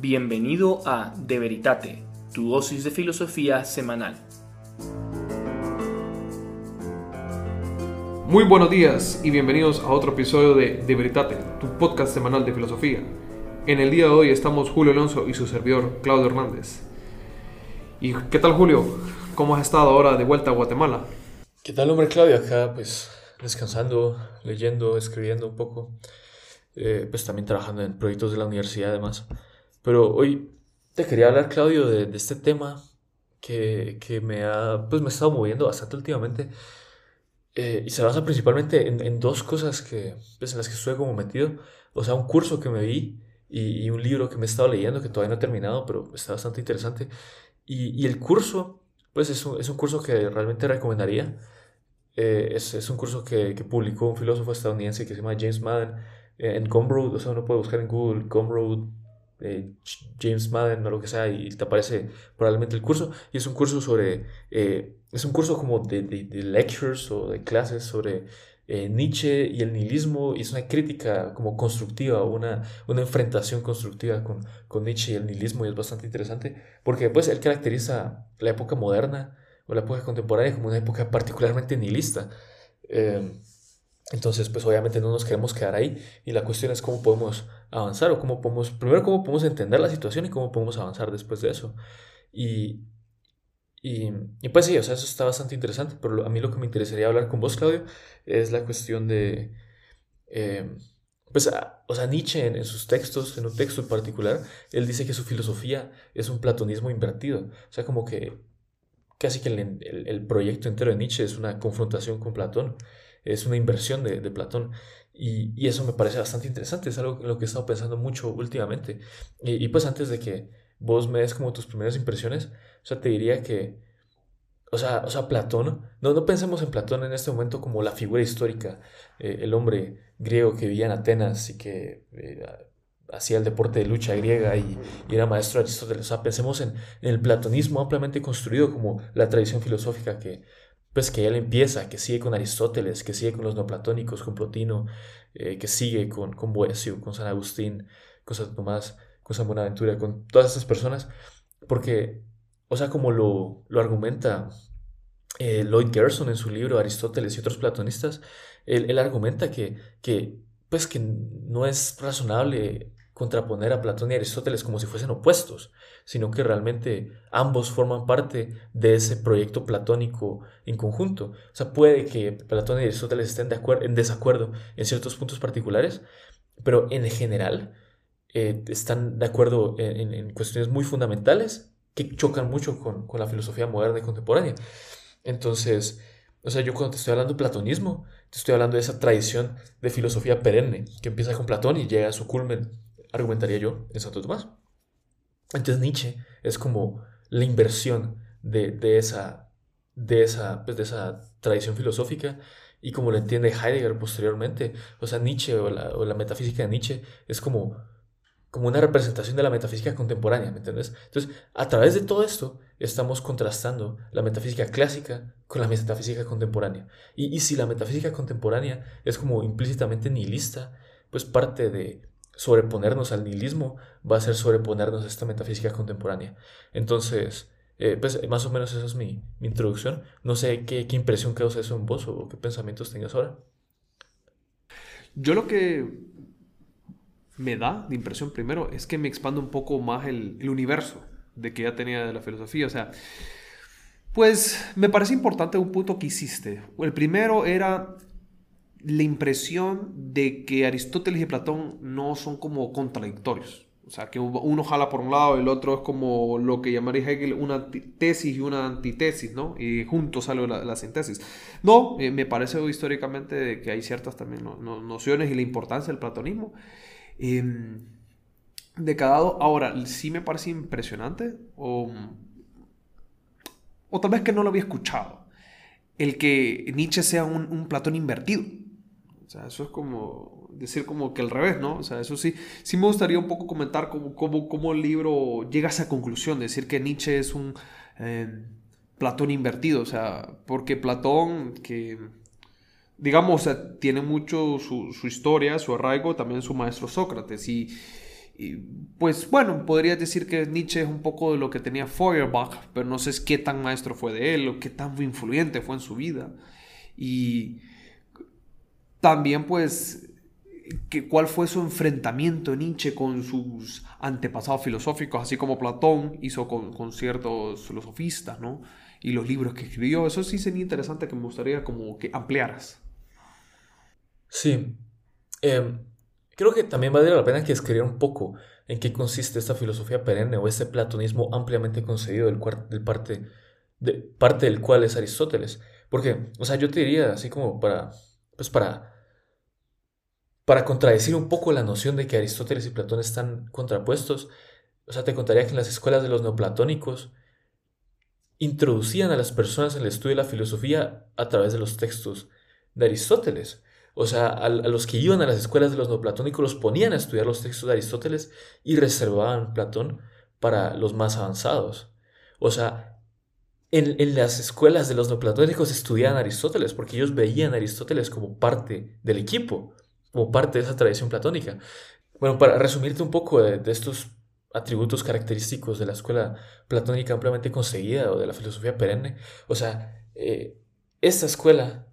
Bienvenido a De Veritate, tu dosis de filosofía semanal. Muy buenos días y bienvenidos a otro episodio de De Veritate, tu podcast semanal de filosofía. En el día de hoy estamos Julio Alonso y su servidor Claudio Hernández. ¿Y qué tal Julio? ¿Cómo has estado ahora de vuelta a Guatemala? ¿Qué tal, hombre Claudio? Acá pues descansando, leyendo, escribiendo un poco, eh, pues también trabajando en proyectos de la universidad además. Pero hoy te quería hablar, Claudio, de, de este tema que, que, me ha, pues me ha estado moviendo bastante últimamente. Eh, y se basa principalmente en, en, dos cosas que, pues, en las que estuve como metido. O sea, un curso que me vi y, y, un libro que me he estado leyendo que todavía no he terminado, pero está bastante interesante. Y, y el curso, pues es un, es un, curso que realmente recomendaría. Eh, es, es, un curso que, que, publicó un filósofo estadounidense que se llama James Madden eh, en Gumroad. O sea, uno puede buscar en Google Gumroad eh, James Madden o lo que sea y te aparece probablemente el curso. Y es un curso sobre eh, es un curso como de, de, lectures o de clases sobre eh, Nietzsche y el nihilismo y es una crítica como constructiva una, una enfrentación constructiva con, con Nietzsche y el nihilismo y es bastante interesante porque pues él caracteriza la época moderna o la época contemporánea como una época particularmente nihilista entonces, pues obviamente no nos queremos quedar ahí y la cuestión es cómo podemos avanzar o cómo podemos, primero cómo podemos entender la situación y cómo podemos avanzar después de eso. Y, y, pues sí, o sea, eso está bastante interesante, pero a mí lo que me interesaría hablar con vos, Claudio, es la cuestión de, eh, pues, o sea, Nietzsche en, en, sus textos, en un texto en particular, él dice que su filosofía es un platonismo invertido, o sea, como que casi que el, el proyecto entero de Nietzsche es una confrontación con Platón es una inversión de, de Platón. Y, y, eso me parece bastante interesante, es algo en lo que he estado pensando mucho últimamente. Y, y, pues antes de que vos me des como tus primeras impresiones, o sea, te diría que, o sea, o sea Platón, no, no pensemos en Platón en este momento como la figura histórica, eh, el hombre griego que vivía en Atenas y que eh, hacía el deporte de lucha griega y, y, era maestro de Aristóteles. O sea, pensemos en, en el platonismo ampliamente construido como la tradición filosófica que, pues que él empieza, que sigue con Aristóteles, que sigue con los neoplatónicos, con Plotino, eh, que sigue con, con Boesio, con San Agustín, con San Tomás, con San Buenaventura, con todas esas personas, porque, o sea, como lo, lo argumenta eh, Lloyd Gerson en su libro Aristóteles y otros platonistas, él, él argumenta que, que, pues que no es razonable contraponer a Platón y Aristóteles como si fuesen opuestos, sino que realmente ambos forman parte de ese proyecto platónico en conjunto. O sea, puede que Platón y Aristóteles estén de en desacuerdo en ciertos puntos particulares, pero en general eh, están de acuerdo en, cuestiones muy fundamentales que chocan mucho con, con, la filosofía moderna y contemporánea. Entonces, o sea, yo cuando te estoy hablando de platonismo, te estoy hablando de esa tradición de filosofía perenne que empieza con Platón y llega a su culmen argumentaría yo, en Santo Tomás. Entonces Nietzsche es como la inversión de, de esa, de, esa, pues de esa tradición filosófica y como lo entiende Heidegger posteriormente. O sea, Nietzsche o la, o la metafísica de Nietzsche es como, como una representación de la metafísica contemporánea, ¿me entiendes? Entonces, a través de todo esto, estamos contrastando la metafísica clásica con la metafísica contemporánea. Y, y si la metafísica contemporánea es como implícitamente nihilista, pues parte de, sobreponernos al nihilismo va a ser sobreponernos a esta metafísica contemporánea. Entonces, eh, pues más o menos esa es mi, mi introducción. No sé qué, qué, impresión causa eso en vos o qué pensamientos tengas ahora. Yo lo que me da de impresión primero es que me expande un poco más el, el universo de que ya tenía de la filosofía. O sea, pues me parece importante un punto que hiciste. El primero era la impresión de que Aristóteles y Platón no son como contradictorios. O sea, que uno jala por un lado el otro es como lo que llamaría Hegel una tesis y una antitesis, ¿no? Y juntos sale la, la síntesis. No, eh, me parece históricamente que hay ciertas también no, no, nociones y la importancia del platonismo. Eh, de cada lado. Ahora, sí me parece impresionante, o, o tal vez que no lo había escuchado, el que Nietzsche sea un Platón invertido. O sea, eso es como decir como que al revés, ¿no? O sea, eso sí, sí me gustaría un poco comentar cómo, cómo, cómo el libro llega a esa conclusión, decir que Nietzsche es un eh, Platón invertido, o sea, porque Platón, que digamos, tiene mucho su, su, historia, su arraigo, también su maestro Sócrates, y, pues bueno, podría decir que Nietzsche es un poco de lo que tenía Feuerbach, pero no sé qué tan maestro fue de él o qué tan influyente fue en su vida. Y también pues cuál fue su enfrentamiento Nietzsche con sus antepasados filosóficos, así como Platón hizo con, con ciertos filosofistas, ¿no? Y los libros que escribió. Eso sí sería interesante que me gustaría como que ampliaras. Sí. Em, creo que también valdría la pena que escribiera un poco en qué consiste esta filosofía perenne o este platonismo ampliamente concedido del, del parte, de, parte del cual es Aristóteles. Porque, o sea, yo te diría así como para, pues para para contradecir un poco la noción de que Aristóteles y Platón están contrapuestos, o sea, te contaría que en las escuelas de los neoplatónicos introducían a las personas en el estudio de la filosofía a través de los textos de Aristóteles. O sea, a, los que iban a las escuelas de los neoplatónicos los ponían a estudiar los textos de Aristóteles y reservaban Platón para los más avanzados. O sea, en, en, las escuelas de los neoplatónicos estudiaban Aristóteles porque ellos veían a Aristóteles como parte del equipo como parte de esa tradición platónica. Bueno, para resumirte un poco de, estos atributos característicos de la escuela platónica ampliamente conseguida o de la filosofía perenne, o sea, eh, esta escuela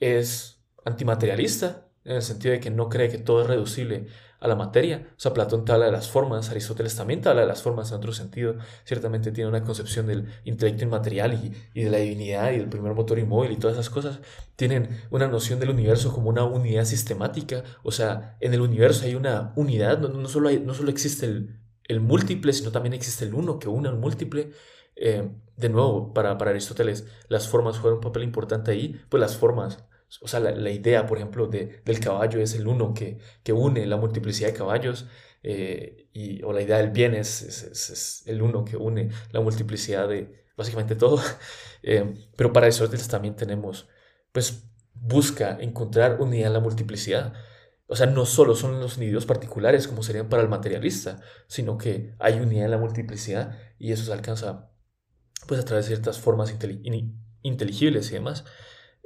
es antimaterialista, en el sentido de que no cree que todo es reducible a la materia. O sea, Platón te habla de las formas, Aristóteles también te habla de las formas en otro sentido. Ciertamente tiene una concepción del intelecto inmaterial y, de la divinidad y del primer motor inmóvil y todas esas cosas. Tienen una noción del universo como una unidad sistemática. O sea, en el universo hay una unidad, no, solo, no solo existe el, el, múltiple, sino también existe el uno que une al múltiple. Eh, de nuevo, para, para Aristóteles, las formas juegan un papel importante ahí, pues las formas o sea, la, idea, por ejemplo, de, del caballo es el uno que, que une la multiplicidad de caballos, eh, y, o la idea del bien es, es, el uno que une la multiplicidad de básicamente todo. Eh, pero para Aristóteles también tenemos, pues, busca encontrar unidad en la multiplicidad. O sea, no solo son los individuos particulares como serían para el materialista, sino que hay unidad en la multiplicidad y eso se alcanza pues a través de ciertas formas inteligibles y demás.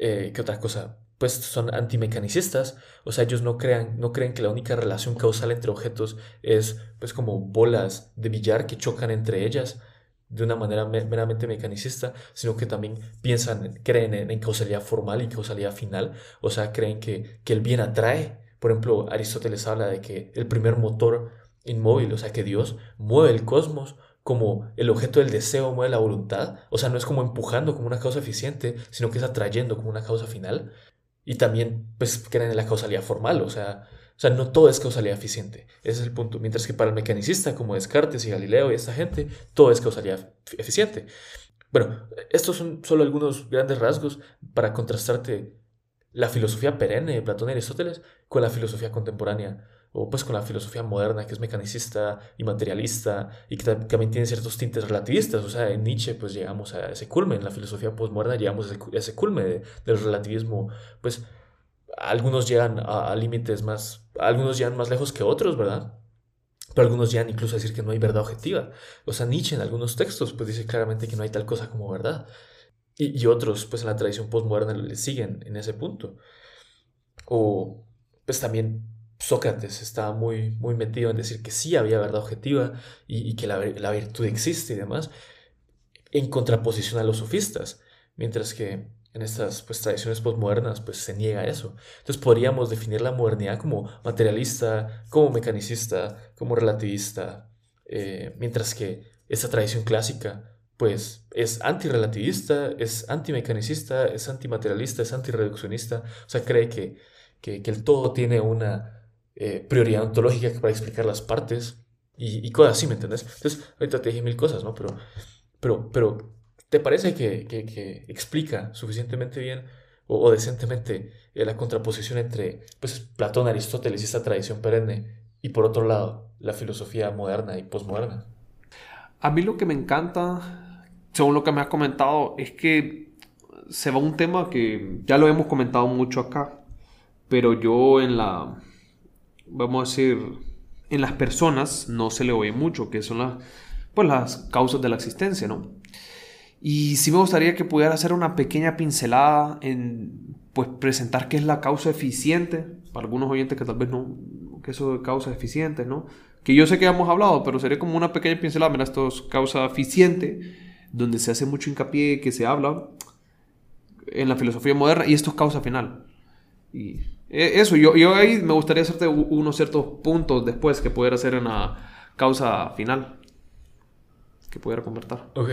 Eh, ¿Qué otra cosa? Pues son antimecanicistas, o sea, ellos no, crean, no creen que la única relación causal entre objetos es pues como bolas de billar que chocan entre ellas de una manera meramente mecanicista, sino que también piensan, creen en, causalidad formal y causalidad final, o sea, creen que, que el bien atrae. Por ejemplo, Aristóteles habla de que el primer motor inmóvil, o sea, que Dios mueve el cosmos como el objeto del deseo mueve la voluntad, o sea, no es como empujando como una causa eficiente, sino que es atrayendo como una causa final. Y también, pues, creen en la causalidad formal, o sea, o sea, no todo es causalidad eficiente. Ese es el punto. Mientras que para el mecanicista, como Descartes y Galileo y esta gente, todo es causalidad eficiente. Bueno, estos son solo algunos grandes rasgos para contrastarte la filosofía perenne de Platón y Aristóteles con la filosofía contemporánea o pues con la filosofía moderna que es mecanicista y materialista y que también tiene ciertos tintes relativistas. O sea, en Nietzsche pues llegamos a ese culmen, en la filosofía postmoderna llegamos a ese culmen del relativismo. Pues algunos llegan a, límites más, algunos llegan más lejos que otros, ¿verdad? Pero algunos llegan incluso a decir que no hay verdad objetiva. O sea, Nietzsche en algunos textos pues dice claramente que no hay tal cosa como verdad. Y, y otros pues en la tradición postmoderna le siguen en ese punto. O pues también Sócrates estaba muy, muy metido en decir que sí había verdad objetiva y, que la, virtud existe y demás, en contraposición a los sofistas, mientras que en estas pues, tradiciones postmodernas pues, se niega eso. Entonces podríamos definir la modernidad como materialista, como mecanicista, como relativista, eh, mientras que esta tradición clásica pues es antirrelativista, es antimecanicista, es antimaterialista, es antireduccionista, o sea, cree que, que el todo tiene una eh, prioridad ontológica para explicar las partes y, cosas así, ¿me entiendes? Entonces, ahorita te dije mil cosas, ¿no? Pero, pero, pero ¿te parece que, que, explica suficientemente bien o, decentemente eh, la contraposición entre pues, Platón, Aristóteles y esta tradición perenne y por otro lado la filosofía moderna y posmoderna? A mí lo que me encanta, según lo que me has comentado, es que se va un tema que ya lo hemos comentado mucho acá, pero yo en la vamos a decir, en las personas no se le oye mucho, que son las, pues, las causas de la existencia, ¿no? Y sí me gustaría que pudiera hacer una pequeña pincelada en, pues, presentar qué es la causa eficiente, para algunos oyentes que tal vez no, que eso de causa eficiente, ¿no? que yo sé que hemos hablado, pero sería como una pequeña pincelada, mira, esto es causa eficiente, donde se hace mucho hincapié que se habla en la filosofía moderna, y esto es causa final. Y eso, yo, yo ahí me gustaría hacerte unos ciertos puntos después que pudiera hacer en la causa final, que pudiera convertir. Ok.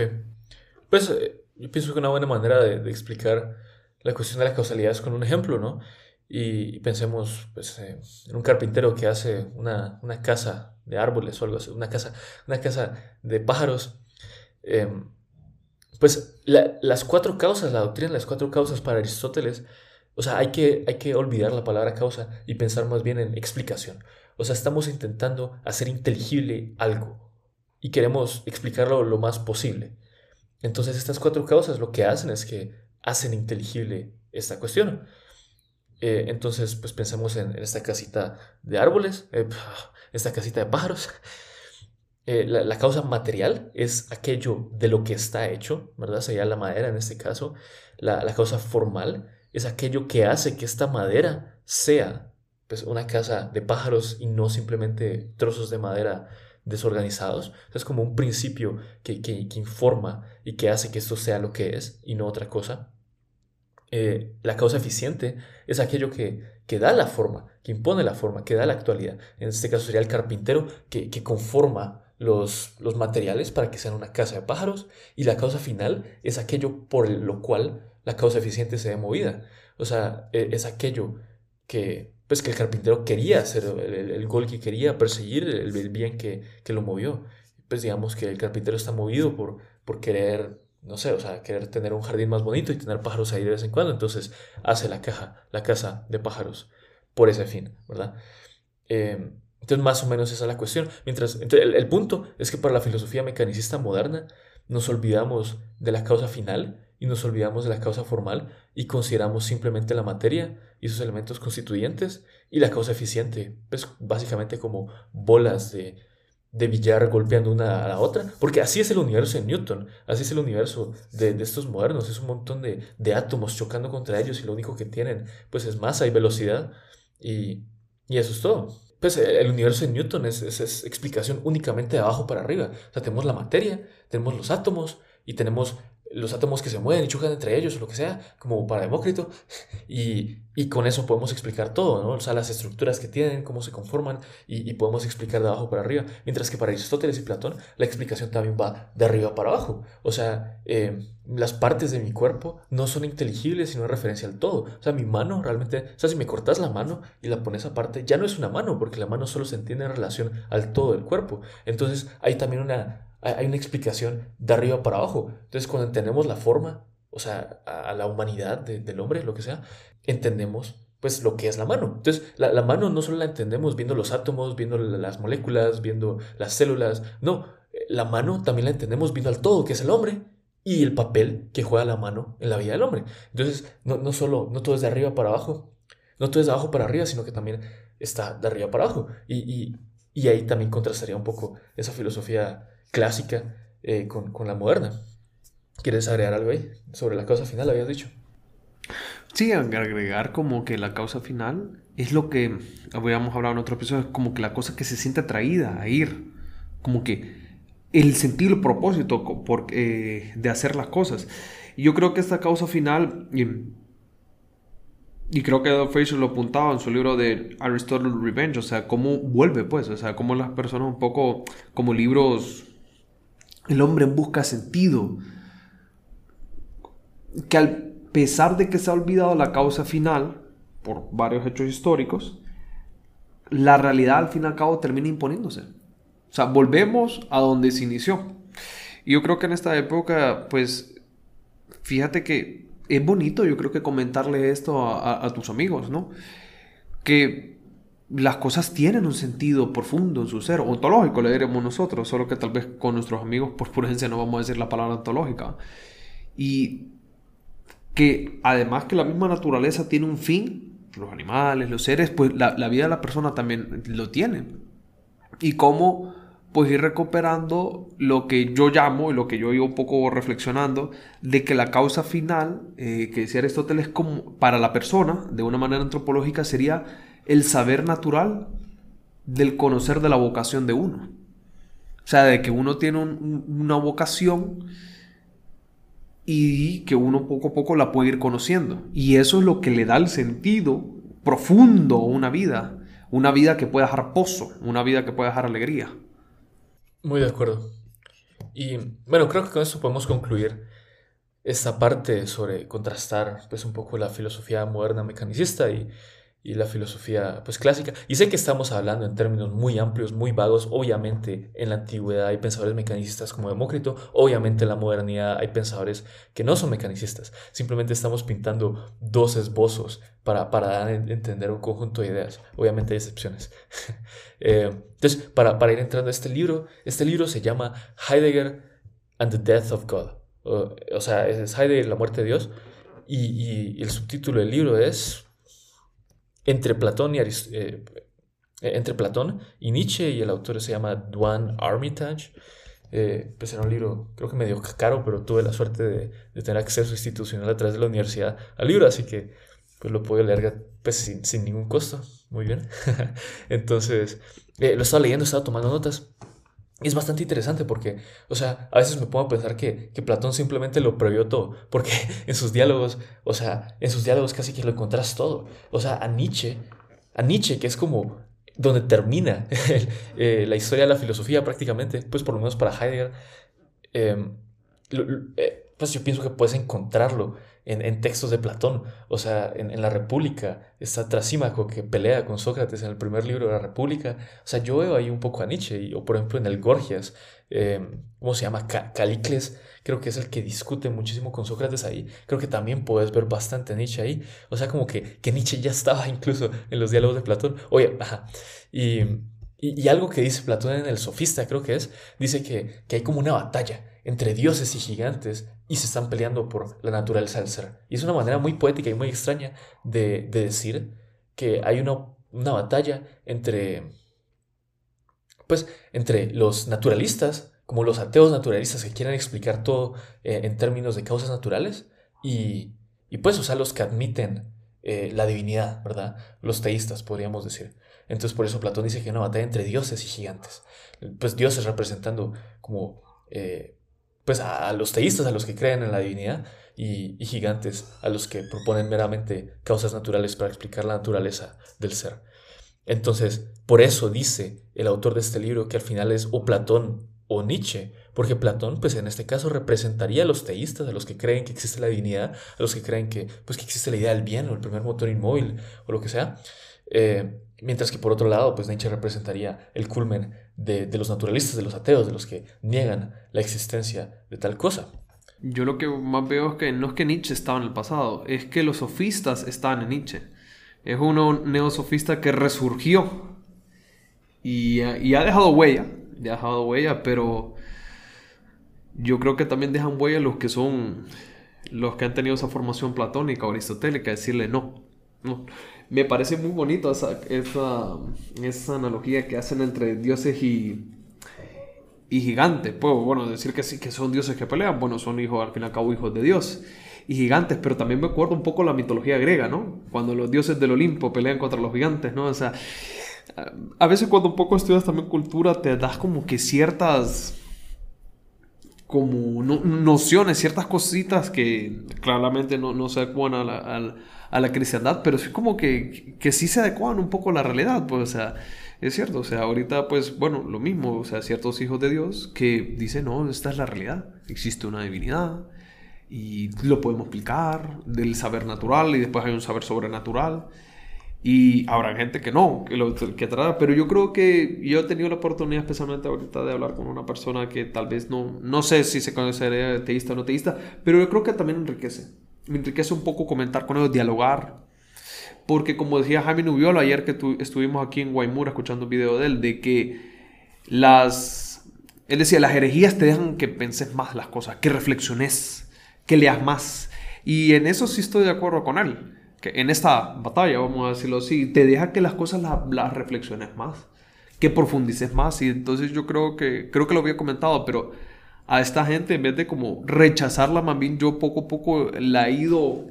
Pues eh, yo pienso que una buena manera de, explicar la cuestión de la causalidad es con un ejemplo, ¿no? Y, pensemos pues, eh, en un carpintero que hace una, una, casa de árboles o algo así, una casa, una casa de pájaros. Em, pues las cuatro causas, la doctrina las cuatro causas para Aristóteles, o sea, hay que, hay que olvidar la palabra causa y pensar más bien en explicación. O sea, estamos intentando hacer inteligible algo y queremos explicarlo lo más posible. Entonces estas cuatro causas lo que hacen es que hacen inteligible esta cuestión. Eh, entonces, pues pensemos en, esta casita de árboles, eh, esta casita de pájaros. Eh, la, causa material es aquello de lo que está hecho, ¿verdad? Sería la madera en este caso. La, causa formal es aquello que hace que esta madera sea pues, una casa de pájaros y no simplemente trozos de madera desorganizados. es como un principio que, que, que informa y que hace que esto sea lo que es y no otra cosa. Eh, la causa eficiente es aquello que, que, da la forma, que impone la forma, que da la actualidad. En este caso sería el carpintero que, que conforma los, los, materiales para que sean una casa de pájaros. Y la causa final es aquello por lo cual la causa eficiente se ve movida. O sea, e, es aquello que, pues, que el carpintero quería hacer, el, gol que quería perseguir, el, bien que, que, lo movió. Pues digamos que el carpintero está movido por, por querer no sé, o sea, querer tener un jardín más bonito y tener pájaros ahí de vez en cuando, entonces hace la caja, la casa de pájaros por ese fin, ¿verdad? Eh, entonces, más o menos esa es la cuestión. Mientras, el, punto es que para la filosofía mecanicista moderna nos olvidamos de la causa final y nos olvidamos de la causa formal y consideramos simplemente la materia y sus elementos constituyentes y la causa eficiente, pues básicamente como bolas de, de billar golpeando una a la otra, porque así es el universo de Newton, así es el universo de, estos modernos, es un montón de, átomos chocando contra ellos y lo único que tienen pues es masa y velocidad y, eso es todo. Pues el universo de Newton es, es, explicación únicamente de abajo para arriba, o sea, tenemos la materia, tenemos los átomos y tenemos los átomos que se mueven y chocan entre ellos o lo que sea, como para Demócrito, y, y, con eso podemos explicar todo, ¿no? O sea, las estructuras que tienen, cómo se conforman, y, podemos explicar de abajo para arriba, mientras que para Aristóteles y Platón la explicación también va de arriba para abajo, o sea, eh, las partes de mi cuerpo no son inteligibles sino referencia al todo, o sea, mi mano realmente, o sea, si me cortas la mano y la pones aparte, ya no es una mano, porque la mano solo se entiende en relación al todo del cuerpo, entonces hay también una hay una explicación de arriba para abajo. Entonces, cuando entendemos la forma, o sea, a, la humanidad del hombre, lo que sea, entendemos pues lo que es la mano. Entonces, la, la, mano no solo la entendemos viendo los átomos, viendo las moléculas, viendo las células, no, la mano también la entendemos viendo al todo, que es el hombre, y el papel que juega la mano en la vida del hombre. Entonces, no, no solo, no todo es de arriba para abajo, no todo es de abajo para arriba, sino que también está de arriba para abajo. Y, y, y ahí también contrastaría un poco esa filosofía clásica eh, con, con, la moderna. ¿Quieres agregar algo ahí sobre la causa final? Habías dicho. Sí, agregar como que la causa final es lo que habíamos hablado en otro episodio, como que la cosa que se siente atraída a ir, como que el sentir el propósito por, eh, de hacer las cosas. Y yo creo que esta causa final, y, creo que Fraser lo apuntaba en su libro de Aristotle Revenge, o sea, cómo vuelve, pues, o sea, cómo las personas un poco como libros el hombre busca sentido. Que al pesar de que se ha olvidado la causa final, por varios hechos históricos, la realidad al fin y al cabo termina imponiéndose. O sea, volvemos a donde se inició. Y yo creo que en esta época, pues, fíjate que es bonito, yo creo que comentarle esto a, a tus amigos, ¿no? Que las cosas tienen un sentido profundo en su ser, ontológico le diremos nosotros, solo que tal vez con nuestros amigos por prudencia no vamos a decir la palabra ontológica. Y que además que la misma naturaleza tiene un fin, los animales, los seres, pues la, vida de la persona también lo tiene. Y cómo pues ir recuperando lo que yo llamo y lo que yo iba un poco reflexionando, de que la causa final, eh, que decía Aristóteles para la persona, de una manera antropológica, sería el saber natural del conocer de la vocación de uno. O sea, de que uno tiene una vocación y que uno poco a poco la puede ir conociendo. Y eso es lo que le da el sentido profundo a una vida. Una vida que pueda dejar pozo, una vida que pueda dejar alegría. Muy de acuerdo. Y bueno, creo que con eso podemos concluir esta parte sobre contrastar pues un poco la filosofía moderna mecanicista y y la filosofía pues clásica. Y sé que estamos hablando en términos muy amplios, muy vagos. Obviamente en la antigüedad hay pensadores mecanicistas como Demócrito, obviamente en la modernidad hay pensadores que no son mecanicistas. Simplemente estamos pintando dos esbozos para, para dar a entender un conjunto de ideas. Obviamente hay excepciones. Eh, entonces, para, para ir entrando a este libro, este libro se llama Heidegger and the Death of God. O, sea, es Heidegger, la muerte de Dios. Y, y el subtítulo del libro es entre Platón y, eh, eh, entre Platón y Nietzsche, y el autor se llama Duane Armitage. Eh, pues era un libro, creo que medio caro, pero tuve la suerte de, tener acceso institucional a través de la universidad al libro, así que pues lo puedo leer pues, sin, ningún costo. Muy bien. Entonces, lo estaba leyendo, estaba tomando notas. Es bastante interesante porque, o sea, a veces me pongo a pensar que, que, Platón simplemente lo previó todo, porque en sus diálogos, o sea, en sus diálogos casi que lo encontrás todo. O sea, a Nietzsche, a Nietzsche, que es como donde termina eh, la historia de la filosofía prácticamente, pues por lo menos para Heidegger, em, eh, pues yo pienso que puedes encontrarlo en, textos de Platón. O sea, en, la República está Trasímaco que pelea con Sócrates en el primer libro de la República. O sea, yo veo ahí un poco a Nietzsche, o por ejemplo en el Gorgias, em, ¿cómo se llama? Calicles, creo que es el que discute muchísimo con Sócrates ahí. Creo que también puedes ver bastante Nietzsche ahí. O sea, como que, que Nietzsche ya estaba incluso en los diálogos de Platón. Oye, ajá. Y, y, algo que dice Platón en el Sofista, creo que es, dice que, que hay como una batalla entre dioses y gigantes y se están peleando por la naturaleza del ser. Y es una manera muy poética y muy extraña de, decir que hay una, una, batalla entre, pues, entre los naturalistas, como los ateos naturalistas que quieren explicar todo eh, en términos de causas naturales, y, y pues, o sea, los que admiten eh, la divinidad, ¿verdad? Los teístas, podríamos decir. Entonces, por eso Platón dice que hay una batalla entre dioses y gigantes. Pues dioses representando como eh, pues a, los teístas, a los que creen en la divinidad, y, gigantes, a los que proponen meramente causas naturales para explicar la naturaleza del ser. Entonces, por eso dice el autor de este libro que al final es o Platón o Nietzsche, porque Platón, pues en este caso, representaría a los teístas, a los que creen que existe la divinidad, a los que creen que, pues, que existe la idea del bien o el primer motor inmóvil o lo que sea. Eh, mientras que por otro lado, pues Nietzsche representaría el culmen de, los naturalistas, de los ateos, de los que niegan la existencia de tal cosa. Yo lo que más veo es que no es que Nietzsche estaba en el pasado, es que los sofistas estaban en Nietzsche. Es uno neosofista que resurgió y, y ha dejado huella, ha dejado huella, pero yo creo que también dejan huella los que son los que han tenido esa formación platónica o aristotélica, decirle no, no. Me parece muy bonito esa, esa, esa analogía que hacen entre dioses y, y gigantes. Puedo, bueno, decir que sí, que son dioses que pelean. Bueno, son hijos, al fin y al cabo, hijos de Dios. Y gigantes, pero también me acuerdo un poco la mitología griega, ¿no? Cuando los dioses del Olimpo pelean contra los gigantes, ¿no? O sea, a veces cuando un poco estudias también cultura, te das como que ciertas como nociones, ciertas cositas que claramente no, no se adecuan a la, a la cristiandad, pero es como que, que sí se adecuan un poco a la realidad, pues, o sea, es cierto, o sea, ahorita, pues, bueno, lo mismo, o sea, ciertos hijos de Dios que dicen, no, esta es la realidad, existe una divinidad y lo podemos explicar del saber natural y después hay un saber sobrenatural. Y habrá gente que no, que lo que trata, pero yo creo que yo he tenido la oportunidad especialmente ahorita de hablar con una persona que tal vez no, no sé si se considera teísta o no teísta, pero yo creo que también enriquece me enriquece un poco comentar con ellos, dialogar. Porque como decía Jaime Nubiolo ayer que estuvimos aquí en Guaymura escuchando un video de él, de que las... Él decía, las herejías te dejan que penses más las cosas, que reflexiones, que leas más. Y en eso sí estoy de acuerdo con él. Que en esta batalla, vamos a decirlo así, te deja que las cosas las, reflexiones más, que profundices más. Y entonces yo creo que, creo que lo había comentado, pero a esta gente, en vez de como rechazarla, más bien yo poco a poco la he ido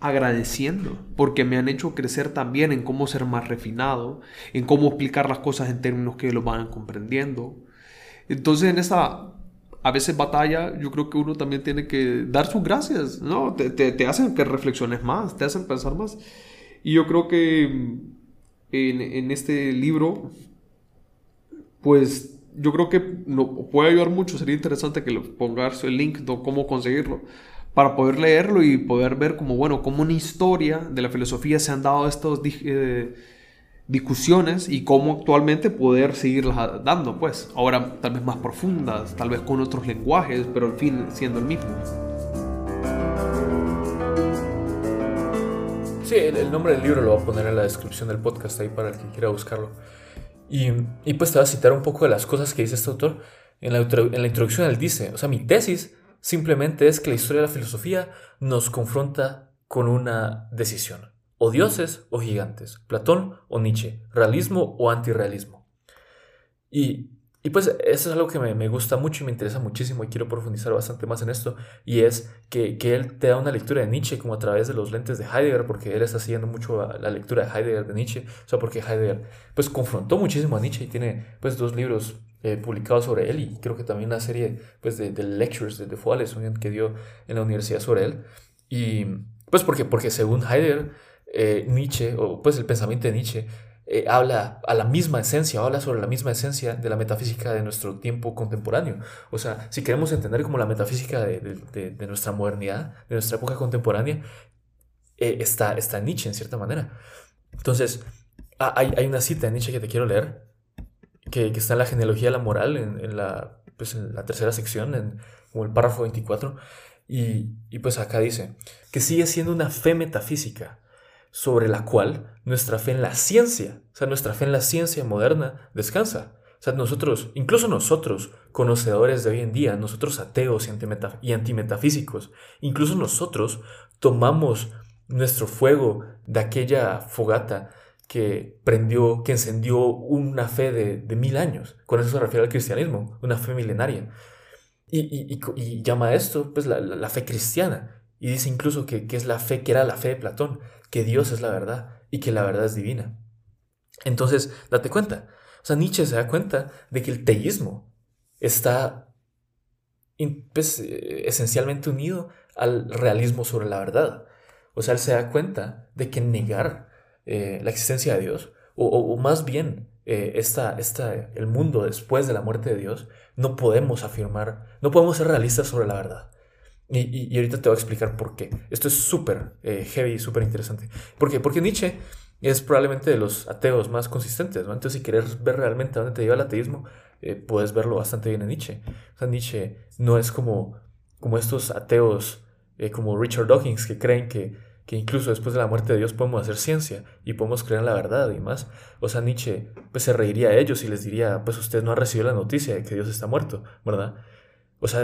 agradeciendo porque me han hecho crecer también en cómo ser más refinado, en cómo explicar las cosas en términos que lo van comprendiendo. Entonces en esta a veces batalla, yo creo que uno también tiene que dar sus gracias, ¿no? Te, te, hacen que reflexiones más, te hacen pensar más. Y yo creo que en, en este libro, pues yo creo que no, puede ayudar mucho, sería interesante que le pongas el link de cómo conseguirlo para poder leerlo y poder ver como, bueno, como una historia de la filosofía se han dado estos eh, discusiones y cómo actualmente poder seguirlas dando, pues, ahora tal vez más profundas, tal vez con otros lenguajes, pero al fin siendo el mismo. Sí, el, nombre del libro lo voy a poner en la descripción del podcast ahí para el que quiera buscarlo. Y, y pues te voy a citar un poco de las cosas que dice este autor. En la, en la introducción él dice, o sea, mi tesis simplemente es que la historia de la filosofía nos confronta con una decisión. O dioses o gigantes, Platón o Nietzsche, realismo o antirrealismo. Y, y pues eso es algo que me, gusta mucho y me interesa muchísimo y quiero profundizar bastante más en esto. Y es que, que, él te da una lectura de Nietzsche como a través de los lentes de Heidegger, porque él está siguiendo mucho la lectura de Heidegger de Nietzsche. O sea, porque Heidegger pues confrontó muchísimo a Nietzsche y tiene pues dos libros eh, publicado sobre él y creo que también una serie pues, de, de lectures de, de Foales que dio en la universidad sobre él. Y pues porque, porque según Heidegger, eh, Nietzsche, o pues el pensamiento de Nietzsche, eh, habla a la misma esencia, habla sobre la misma esencia de la metafísica de nuestro tiempo contemporáneo. O sea, si queremos entender como la metafísica de, de, de nuestra modernidad, de nuestra época contemporánea, está, está Nietzsche en cierta manera. Entonces, hay, hay una cita de Nietzsche que te quiero leer, que, está en la genealogía de la moral, en, la, pues en la tercera sección, en como el párrafo 24. Y, y pues acá dice que sigue siendo una fe metafísica sobre la cual nuestra fe en la ciencia, o sea, nuestra fe en la ciencia moderna descansa. O sea, nosotros, incluso nosotros, conocedores de hoy en día, nosotros ateos y, antimetafísicos, incluso nosotros tomamos nuestro fuego de aquella fogata que prendió, que encendió una fe de, mil años. Con eso se refiere al cristianismo, una fe milenaria. Y, llama a esto pues la, fe cristiana. Y dice incluso que, es la fe que era la fe de Platón, que Dios es la verdad y que la verdad es divina. Entonces, date cuenta. O sea, Nietzsche se da cuenta de que el teísmo está pues, eh, esencialmente unido al realismo sobre la verdad. O sea, él se da cuenta de que negar eh, la existencia de Dios, o, más bien eh, esta, el mundo después de la muerte de Dios, no podemos afirmar, no podemos ser realistas sobre la verdad. Y, ahorita te voy a explicar por qué. Esto es súper eh, heavy y súper interesante. ¿Por qué? Porque Nietzsche es probablemente de los ateos más consistentes. Entonces, si quieres ver realmente a dónde te lleva el ateísmo, puedes verlo bastante bien en Nietzsche. O sea, Nietzsche no es como, como estos ateos como Richard Dawkins que creen que que incluso después de la muerte de Dios podemos hacer ciencia y podemos creer en la verdad y más. O sea, Nietzsche pues se reiría a ellos y les diría, pues usted no ha recibido la noticia de que Dios está muerto, ¿verdad? O sea,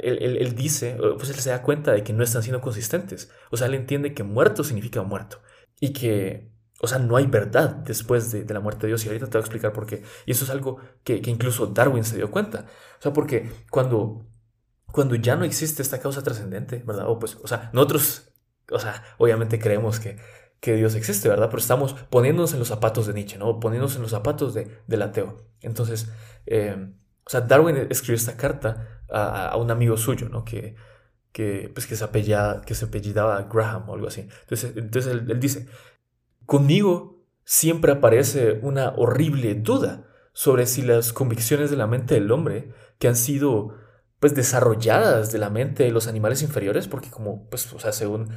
él, él, dice, pues él se da cuenta de que no están siendo consistentes. O sea, él entiende que muerto significa muerto y que, o sea, no hay verdad después de, la muerte de Dios y ahorita te voy a explicar por qué. Y eso es algo que, que incluso Darwin se dio cuenta. O sea, porque cuando cuando ya no existe esta causa trascendente, ¿verdad? O pues, o sea, nosotros o sea, obviamente creemos que, que Dios existe, ¿verdad? Pero estamos poniéndonos en los zapatos de Nietzsche, ¿no? Poniéndonos en los zapatos de, del ateo. Entonces, eh, o sea, Darwin escribió esta carta a, un amigo suyo, ¿no? Que, que, pues, que, se apellidaba, que se apellidaba Graham o algo así. Entonces, entonces él, él dice, conmigo siempre aparece una horrible duda sobre si las convicciones de la mente del hombre que han sido pues desarrolladas de la mente de los animales inferiores, porque como, pues, o sea, según,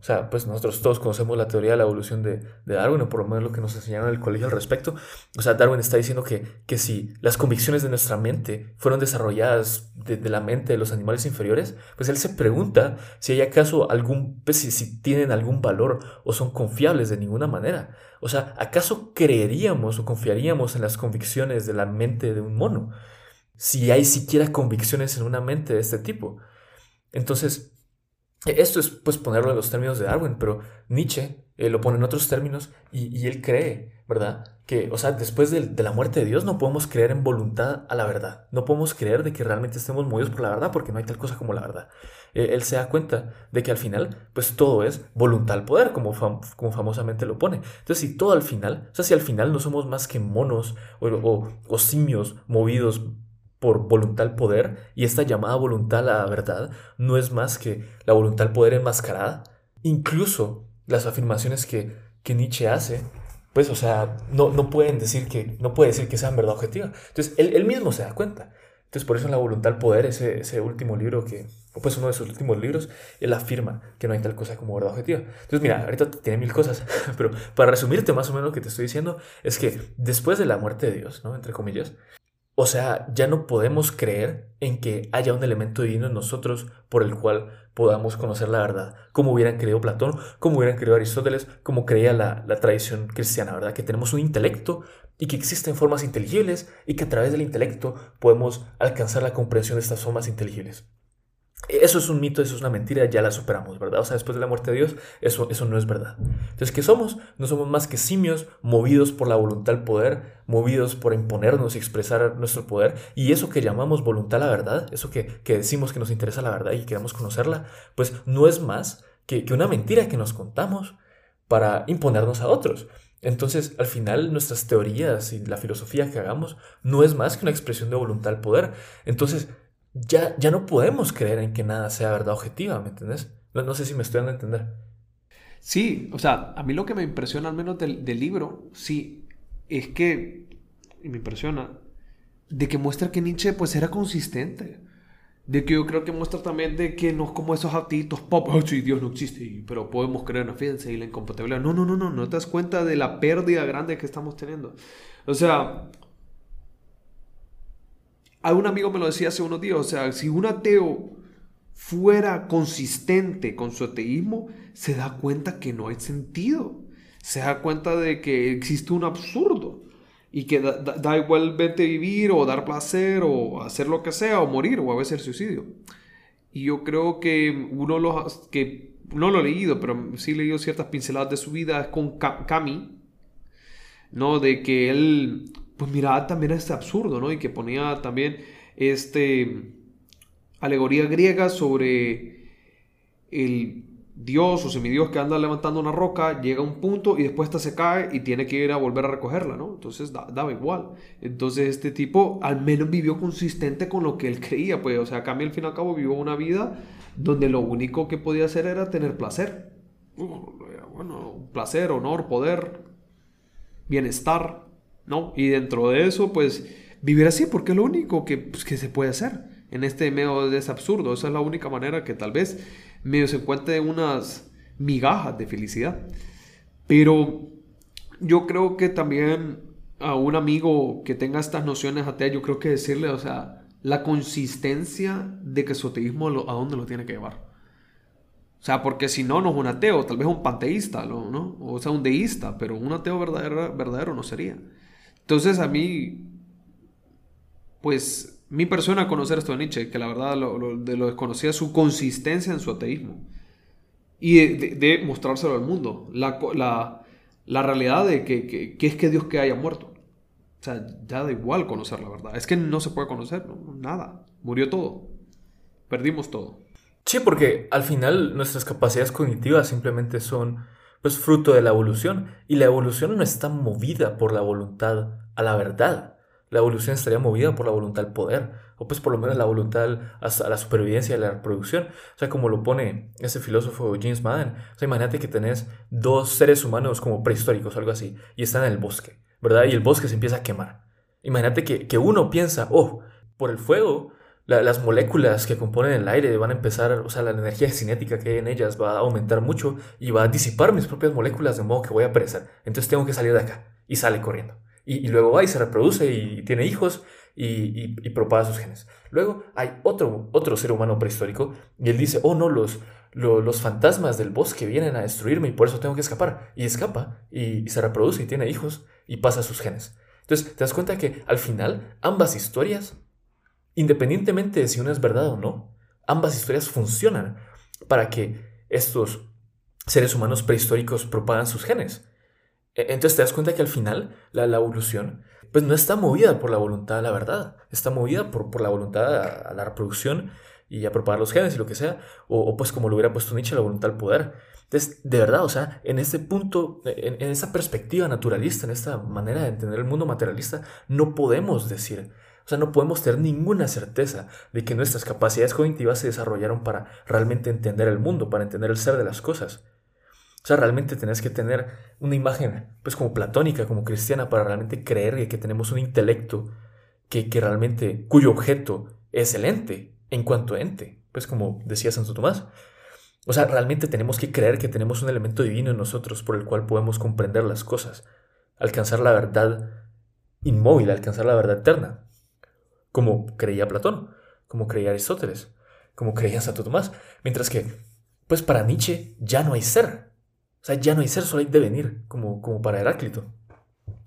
o sea, pues nosotros todos conocemos la teoría de la evolución de, Darwin, o por lo menos lo que nos enseñaron en el colegio al respecto, o sea, Darwin está diciendo que, que si las convicciones de nuestra mente fueron desarrolladas de, la mente de los animales inferiores, pues él se pregunta si hay acaso algún, pues si, si tienen algún valor o son confiables de ninguna manera. O sea, ¿acaso creeríamos o confiaríamos en las convicciones de la mente de un mono? si hay siquiera convicciones en una mente de este tipo. Entonces, esto es pues ponerlo en los términos de Darwin, pero Nietzsche eh, lo pone en otros términos y, él cree, ¿verdad? que, o sea, después de, la muerte de Dios no podemos creer en voluntad a la verdad. No podemos creer de que realmente estemos movidos por la verdad porque no hay tal cosa como la verdad. Eh, él se da cuenta de que al final, pues todo es voluntad al poder, como, como famosamente lo pone. Entonces, si todo al final, o sea, si al final no somos más que monos o, o simios movidos por voluntad al poder, y esta llamada voluntad a la verdad no es más que la voluntad al poder enmascarada, incluso las afirmaciones que, que Nietzsche hace pues, o sea, no, no pueden decir que, no puede decir que sean verdad objetiva. Entonces, él, él mismo se da cuenta. Entonces, por eso en La Voluntad al Poder, ese, ese último libro que, o pues uno de sus últimos libros, él afirma que no hay tal cosa como verdad objetiva. Entonces, mira, ahorita tiene mil cosas, pero para resumirte más o menos lo que te estoy diciendo, es que después de la muerte de Dios, ¿no? Entre comillas, o sea, ya no podemos creer en que haya un elemento divino en nosotros por el cual podamos conocer la verdad, como hubieran creído Platón, como hubieran creído Aristóteles, como creía la, tradición cristiana, ¿verdad? Que tenemos un intelecto y que existen formas inteligibles y que a través del intelecto podemos alcanzar la comprensión de estas formas inteligibles. Eso es un mito, eso es una mentira, ya la superamos, ¿verdad? O sea, después de la muerte de Dios, eso, eso no es verdad. Entonces, ¿qué somos? No somos más que simios movidos por la voluntad al poder, movidos por imponernos y expresar nuestro poder. Y eso que llamamos voluntad a la verdad, eso que, que decimos que nos interesa la verdad y queremos conocerla, pues no es más que, que una mentira que nos contamos para imponernos a otros. Entonces, al final, nuestras teorías y la filosofía que hagamos no es más que una expresión de voluntad al poder. Entonces, ya, ya no podemos creer en que nada sea verdad objetiva, ¿me entiendes? No, sé si me estoy dando a entender. Sí, o sea, a mí lo que me impresiona al menos del, libro, sí, es que, y me impresiona, de que muestra que Nietzsche pues era consistente. De que yo creo que muestra también de que no es como esos actitos pop, oh, sí, Dios no existe, pero podemos creer en la y la incompatibilidad. No, no, no, no, no te das cuenta de la pérdida grande que estamos teniendo. O sea, un amigo me lo decía hace unos días, o sea, si un ateo fuera consistente con su ateísmo, se da cuenta que no hay sentido. Se da cuenta de que existe un absurdo y que da, da, verte vivir o dar placer o hacer lo que sea o morir o a veces el suicidio. Y yo creo que uno los que no lo he leído, pero sí he leído ciertas pinceladas de su vida con Cami, ¿no? De que él pues miraba también este absurdo, ¿no? Y que ponía también este alegoría griega sobre el dios o semidios que anda levantando una roca, llega a un punto y después esta se cae y tiene que ir a volver a recogerla, ¿no? Entonces daba igual. Entonces este tipo al menos vivió consistente con lo que él creía, pues, o sea, cambia al fin y al cabo vivió una vida donde lo único que podía hacer era tener placer. Bueno, placer, honor, poder, bienestar, ¿no? Y dentro de eso, pues vivir así, porque es lo único que, pues, que se puede hacer en este medio ese absurdo. Esa es la única manera que tal vez medio se encuentre unas migajas de felicidad. Pero yo creo que también a un amigo que tenga estas nociones ateas, yo creo que decirle, o sea, la consistencia de que su ateísmo a dónde lo tiene que llevar. O sea, porque si no, no es un ateo, tal vez un panteísta, ¿no? O sea, un deísta, pero un ateo verdadero, verdadero no sería. Entonces a mí, pues mi persona conocer esto de Nietzsche, que la verdad lo, de lo desconocía su consistencia en su ateísmo y de, mostrárselo al mundo, la, la, realidad de que, que, es que Dios que haya muerto. O sea, ya da igual conocer la verdad. Es que no se puede conocer, nada. Murió todo. Perdimos todo. Sí, porque al final nuestras capacidades cognitivas simplemente son pues fruto de la evolución. Y la evolución no está movida por la voluntad a la verdad. La evolución estaría movida por la voluntad al poder, o pues por lo menos la voluntad a la supervivencia y la reproducción. O sea, como lo pone ese filósofo James Madden. O sea, imagínate que tenés dos seres humanos como prehistóricos algo así, y están en el bosque, ¿verdad? Y el bosque se empieza a quemar. Imagínate que, que uno piensa, oh, por el fuego las moléculas que componen el aire van a empezar, o sea, la energía cinética que hay en ellas va a aumentar mucho y va a disipar mis propias moléculas de modo que voy a perecer. Entonces tengo que salir de acá. Y sale corriendo. Y, luego va y se reproduce y tiene hijos y, propaga sus genes. Luego hay otro, otro ser humano prehistórico y él dice, oh no, los, los, fantasmas del bosque vienen a destruirme y por eso tengo que escapar. Y escapa y, se reproduce y tiene hijos y pasa sus genes. Entonces te das cuenta que al final ambas historias Independientemente de si una es verdad o no, ambas historias funcionan para que estos seres humanos prehistóricos propagan sus genes. E, entonces te das cuenta que al final la, evolución pues no está movida por la voluntad de la verdad, está movida por, por la voluntad a, la reproducción y a propagar los genes y lo que sea, o, pues como lo hubiera puesto Nietzsche, la voluntad al poder. Entonces, de verdad, o sea, en este punto, en esa perspectiva naturalista, en esta manera de entender el mundo materialista, no podemos decir, o sea, no podemos tener ninguna certeza de que nuestras capacidades cognitivas se desarrollaron para realmente entender el mundo, para entender el ser de las cosas. O sea, realmente tenés que tener una imagen, pues como platónica, como cristiana, para realmente creer que tenemos un intelecto que, que realmente, cuyo objeto es el ente, en cuanto ente, pues como decía Santo Tomás. O sea, realmente tenemos que creer que tenemos un elemento divino en nosotros por el cual podemos comprender las cosas, alcanzar la verdad inmóvil, alcanzar la verdad eterna, como creía Platón, como creía Aristóteles, como creía Santo Tomás. Mientras que, pues para Nietzsche ya no hay ser, o sea, ya no hay ser, solo hay devenir, como, como para Heráclito.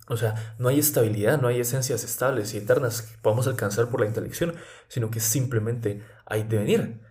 O sea, no hay estabilidad, no hay esencias estables y eternas que podamos alcanzar por la intelección, sino que simplemente hay devenir.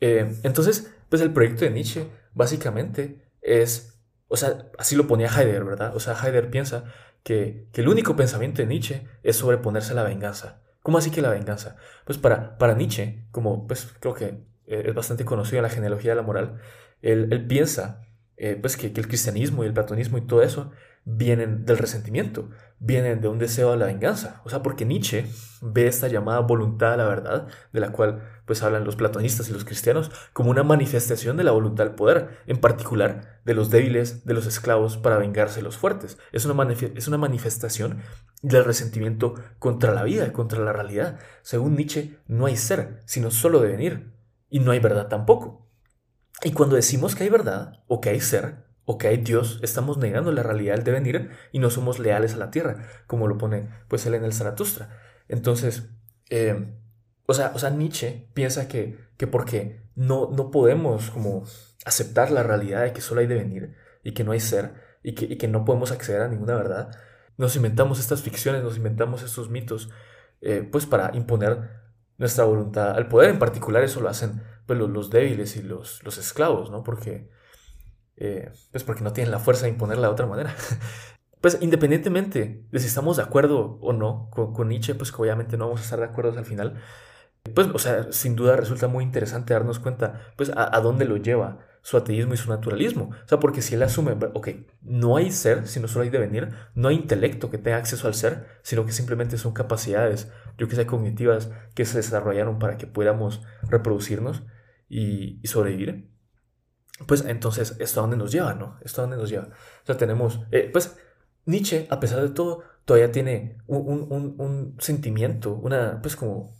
Eh, entonces, pues el proyecto de Nietzsche básicamente es, o sea, así lo ponía Heidegger, ¿verdad? O sea, Heidegger piensa que, que el único pensamiento de Nietzsche es sobreponerse a la venganza. ¿Cómo así que la venganza? Pues para, para Nietzsche, como pues creo que eh, es bastante conocido en la genealogía de la moral, él, él piensa eh, pues que, el cristianismo y el platonismo y todo eso vienen del resentimiento, vienen de un deseo de la venganza. O sea, porque Nietzsche ve esta llamada voluntad a la verdad, de la cual pues hablan los platonistas y los cristianos, como una manifestación de la voluntad al poder, en particular de los débiles, de los esclavos, para vengarse de los fuertes. Es una, es una manifestación del resentimiento contra la vida, contra la realidad. Según Nietzsche, no hay ser, sino solo devenir. Y no hay verdad tampoco. Y cuando decimos que hay verdad, o que hay ser, o que hay Dios, estamos negando la realidad del devenir y no somos leales a la tierra, como lo pone pues él en el Zaratustra. Entonces, eh, o, sea, o sea, Nietzsche piensa que, que porque no, no podemos como aceptar la realidad de que solo hay devenir y que no hay ser y que, y que no podemos acceder a ninguna verdad, nos inventamos estas ficciones, nos inventamos estos mitos, eh, pues para imponer nuestra voluntad al poder. En particular eso lo hacen pues, los, débiles y los, los, esclavos, ¿no? Porque, eh, pues porque no tienen la fuerza de imponerla de otra manera. pues independientemente de si estamos de acuerdo o no con, con, Nietzsche, pues que obviamente no vamos a estar de acuerdo al final, pues, o sea, sin duda resulta muy interesante darnos cuenta, pues, a, dónde lo lleva su ateísmo y su naturalismo. O sea, porque si él asume, ok, no hay ser, sino solo hay devenir, no hay intelecto que tenga acceso al ser, sino que simplemente son capacidades, yo que sé, cognitivas que se desarrollaron para que pudiéramos reproducirnos y, sobrevivir. Pues entonces, ¿esto a dónde nos lleva, no? ¿Esto a dónde nos lleva? O sea, tenemos, eh, pues, Nietzsche, a pesar de todo, todavía tiene un, un, un, sentimiento, una, pues como,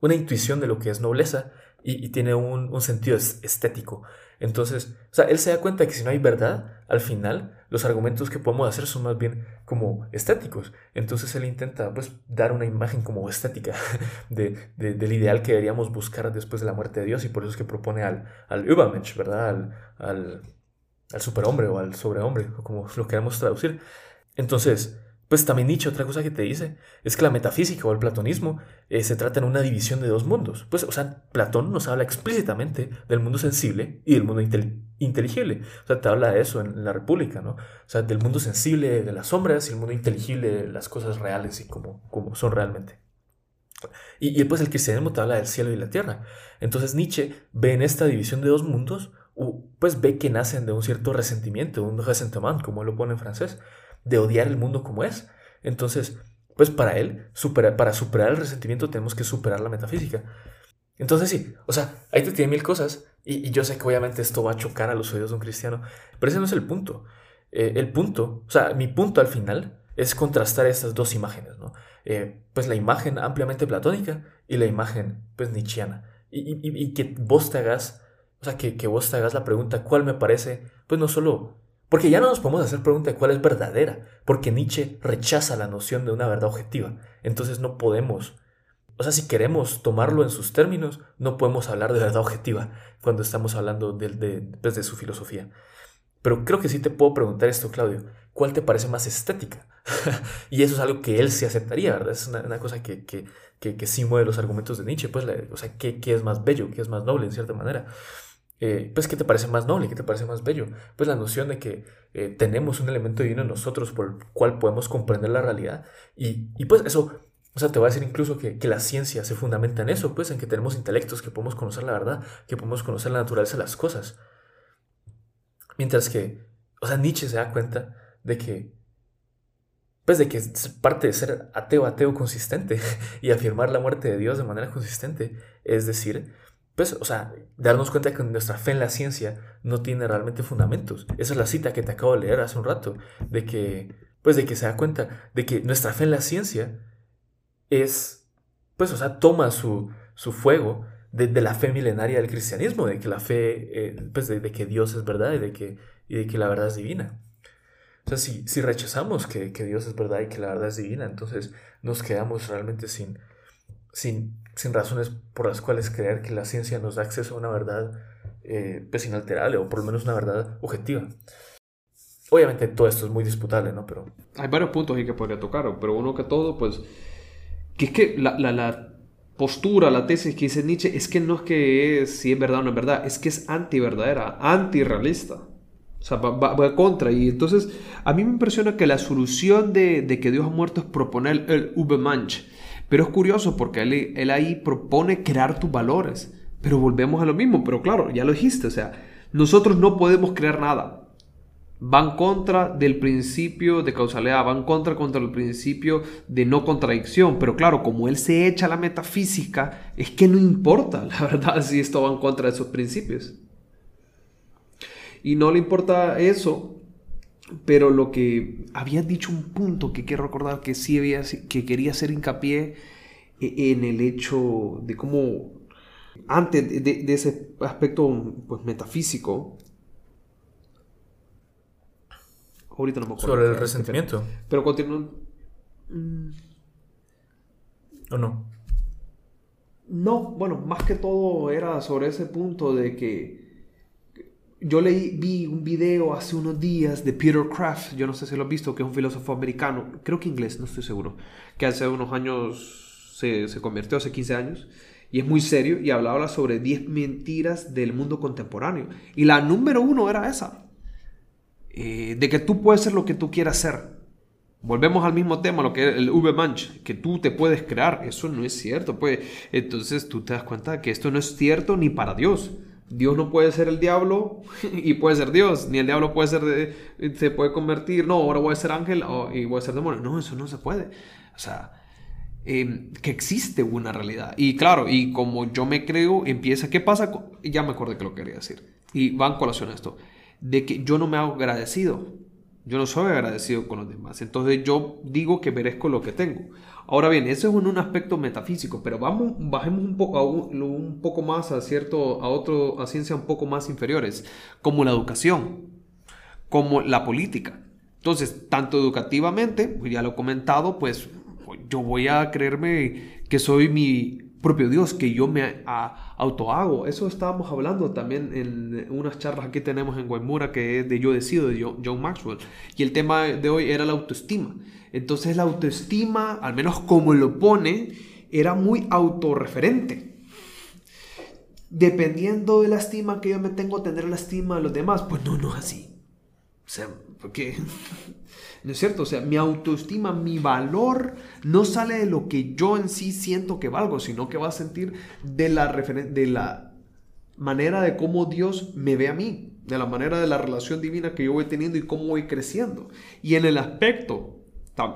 una intuición de lo que es nobleza y, tiene un, sentido estético. Entonces, o sea, él se da cuenta que si no hay verdad, al final los argumentos que podemos hacer son más bien como estéticos. Entonces él intenta pues dar una imagen como estética de, del ideal que deberíamos buscar después de la muerte de Dios y por eso es que propone al, al Übermensch, ¿verdad? Al, al, al superhombre o al sobrehombre, como lo queremos traducir. Entonces, pues también Nietzsche, otra cosa que te dice, es que la metafísica o el platonismo eh, se trata en una división de dos mundos. Pues, o sea, Platón nos habla explícitamente del mundo sensible y del mundo inteligible. O sea, te habla de eso en la República, ¿no? O sea, del mundo sensible de las sombras y el mundo inteligible de las cosas reales y como, son realmente. Y, y pues el cristianismo te habla del cielo y la tierra. Entonces Nietzsche ve en esta división de dos mundos, pues ve que nacen de un cierto resentimiento, un ressentiment, como lo pone en francés de odiar el mundo como es. Entonces, pues para él, para superar el resentimiento tenemos que superar la metafísica. Entonces sí, o sea, ahí te tiene mil cosas y, yo sé que obviamente esto va a chocar a los oídos de un cristiano, pero ese no es el punto. Eh, el punto, o sea, mi punto al final es contrastar estas dos imágenes, ¿no? Eh, pues la imagen ampliamente platónica y la imagen, pues, nietzscheana. Y, que vos te hagas, o sea, que, que vos te hagas la pregunta, ¿cuál me parece, pues no solo porque ya no nos podemos hacer pregunta de cuál es verdadera, porque Nietzsche rechaza la noción de una verdad objetiva. Entonces no podemos, o sea, si queremos tomarlo en sus términos, no podemos hablar de verdad objetiva cuando estamos hablando pues, de su filosofía. Pero creo que sí te puedo preguntar esto, Claudio. ¿Cuál te parece más estética? y eso es algo que él sí aceptaría, ¿verdad? Es una, cosa que, que, que, sí mueve los argumentos de Nietzsche. Pues, o sea, ¿qué, ¿qué, es más bello? ¿Qué es más noble, en cierta manera? Eh, pues, ¿qué te parece más noble? ¿Qué te parece más bello? Pues la noción de que eh, tenemos un elemento divino en nosotros por el cual podemos comprender la realidad. Y, y pues eso, o sea, te voy a decir incluso que, que, la ciencia se fundamenta en eso, pues en que tenemos intelectos, que podemos conocer la verdad, que podemos conocer la naturaleza de las cosas. Mientras que, o sea, Nietzsche se da cuenta de que, pues de que es parte de ser ateo, ateo consistente y afirmar la muerte de Dios de manera consistente, es decir, pues, o sea, darnos cuenta que nuestra fe en la ciencia no tiene realmente fundamentos. Esa es la cita que te acabo de leer hace un rato, de que, pues, de que se da cuenta de que nuestra fe en la ciencia es, pues, o sea, toma su, su fuego de, la fe milenaria del cristianismo, de que la fe, eh, pues, de, de, que Dios es verdad y de que, y de que la verdad es divina. O sea, si, si rechazamos que, que Dios es verdad y que la verdad es divina, entonces nos quedamos realmente sin, sin, sin razones por las cuales creer que la ciencia nos da acceso a una verdad eh, pues inalterable o por lo menos una verdad objetiva. Obviamente todo esto es muy disputable, ¿no? Pero... Hay varios puntos ahí que podría tocar, pero uno que todo, pues, que es que la, la, la postura, la tesis que dice Nietzsche es que no es que es si es verdad o no es verdad, es que es anti-verdadera, anti-realista. O sea, va, va, contra. Y entonces, a mí me impresiona que la solución de, de que Dios ha muerto es proponer el Übermensch pero es curioso porque él, él ahí propone crear tus valores. Pero volvemos a lo mismo. Pero claro, ya lo dijiste. O sea, nosotros no podemos crear nada. Van contra del principio de causalidad, van contra contra el principio de no contradicción. Pero claro, como él se echa la metafísica, es que no importa, la verdad, si esto va en contra de esos principios. Y no le importa eso pero lo que había dicho un punto que quiero recordar que sí había, que quería hacer hincapié e, en el hecho de cómo antes de, de ese aspecto pues metafísico ahorita no me acuerdo sobre el resentimiento. pero continúan o no no bueno más que todo era sobre ese punto de que yo leí, vi un video hace unos días de Peter Kraft, yo no sé si lo has visto, que es un filósofo americano, creo que inglés, no estoy seguro, que hace unos años se, se convirtió, hace 15 años, y es muy serio, y hablaba sobre 10 mentiras del mundo contemporáneo. Y la número uno era esa, eh, de que tú puedes ser lo que tú quieras ser. Volvemos al mismo tema, lo que es el Übermensch, que tú te puedes crear, eso no es cierto, pues entonces tú te das cuenta que esto no es cierto ni para Dios. Dios no puede ser el diablo y puede ser Dios, ni el diablo puede ser, de, se puede convertir, no, ahora voy a ser ángel y voy a ser demonio. No, eso no se puede. O sea, eh, que existe una realidad. Y claro, y como yo me creo, empieza, ¿qué pasa? Con, ya me acordé que lo quería decir. Y va en colación a esto, de que yo no me hago agradecido. Yo no soy agradecido con los demás. Entonces yo digo que merezco lo que tengo. Ahora bien, eso es un aspecto metafísico, pero vamos, bajemos un poco, un, un poco más a cierto, a otro, a ciencias un poco más inferiores, como la educación, como la política. Entonces, tanto educativamente, pues ya lo he comentado, pues yo voy a creerme que soy mi propio Dios, que yo me autohago. Eso estábamos hablando también en unas charlas que tenemos en Guaymura, que es de Yo Decido, de John Maxwell. Y el tema de hoy era la autoestima. Entonces la autoestima, al menos como lo pone, era muy autorreferente. Dependiendo de la estima que yo me tengo, tener la estima de los demás. Pues no, no es así. O sea, porque... ¿No es cierto? O sea, mi autoestima, mi valor no sale de lo que yo en sí siento que valgo, sino que va a sentir de la, de la manera de cómo Dios me ve a mí, de la manera de la relación divina que yo voy teniendo y cómo voy creciendo. Y en el aspecto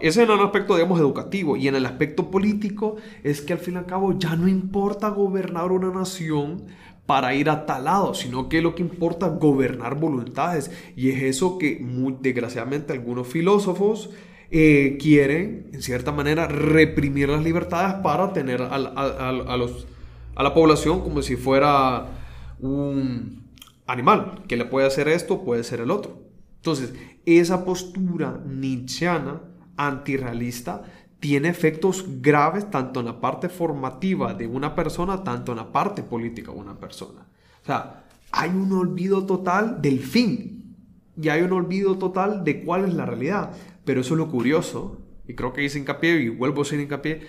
ese es el aspecto, digamos, educativo. Y en el aspecto político es que al fin y al cabo ya no importa gobernar una nación para ir a tal lado, sino que lo que importa es gobernar voluntades. Y es eso que muy, desgraciadamente algunos filósofos eh, quieren, en cierta manera, reprimir las libertades para tener a, a, a, la población como si fuera un animal, que le puede hacer esto, puede ser el otro. Entonces, esa postura nietzscheana antirrealista tiene efectos graves tanto en la parte formativa de una persona, tanto en la parte política de una persona. O sea, hay un olvido total del fin y hay un olvido total de cuál es la realidad. Pero eso es lo curioso, y creo que hice hincapié y vuelvo a hacer hincapié,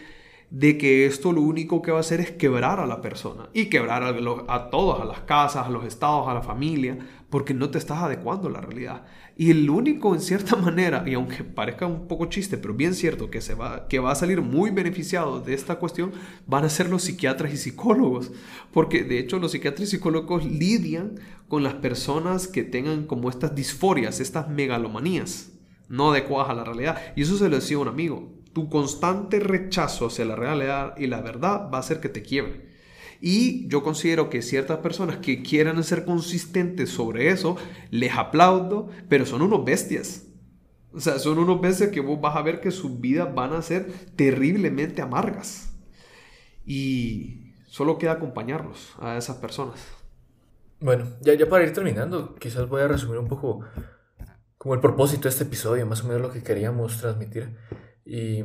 de que esto lo único que va a hacer es quebrar a la persona y quebrar a, a todos, a las casas, a los estados, a la familia, porque no te estás adecuando a la realidad. Y el único, en cierta manera, y aunque parezca un poco chiste, pero bien cierto que, se va, que va a salir muy beneficiado de esta cuestión, van a ser los psiquiatras y psicólogos. Porque de hecho los psiquiatras y psicólogos lidian con las personas que tengan como estas disforias, estas megalomanías no adecuadas a la realidad. Y eso se lo decía un amigo. Tu constante rechazo hacia la realidad y la verdad va a hacer que te quiebre. Y yo considero que ciertas personas que quieran ser consistentes sobre eso, les aplaudo, pero son unos bestias. O sea, son unos bestias que vos vas a ver que sus vidas van a ser terriblemente amargas. Y solo queda acompañarlos a esas personas. Bueno, ya, ya para ir terminando, quizás voy a resumir un poco como el propósito de este episodio, más o menos lo que queríamos transmitir. Y,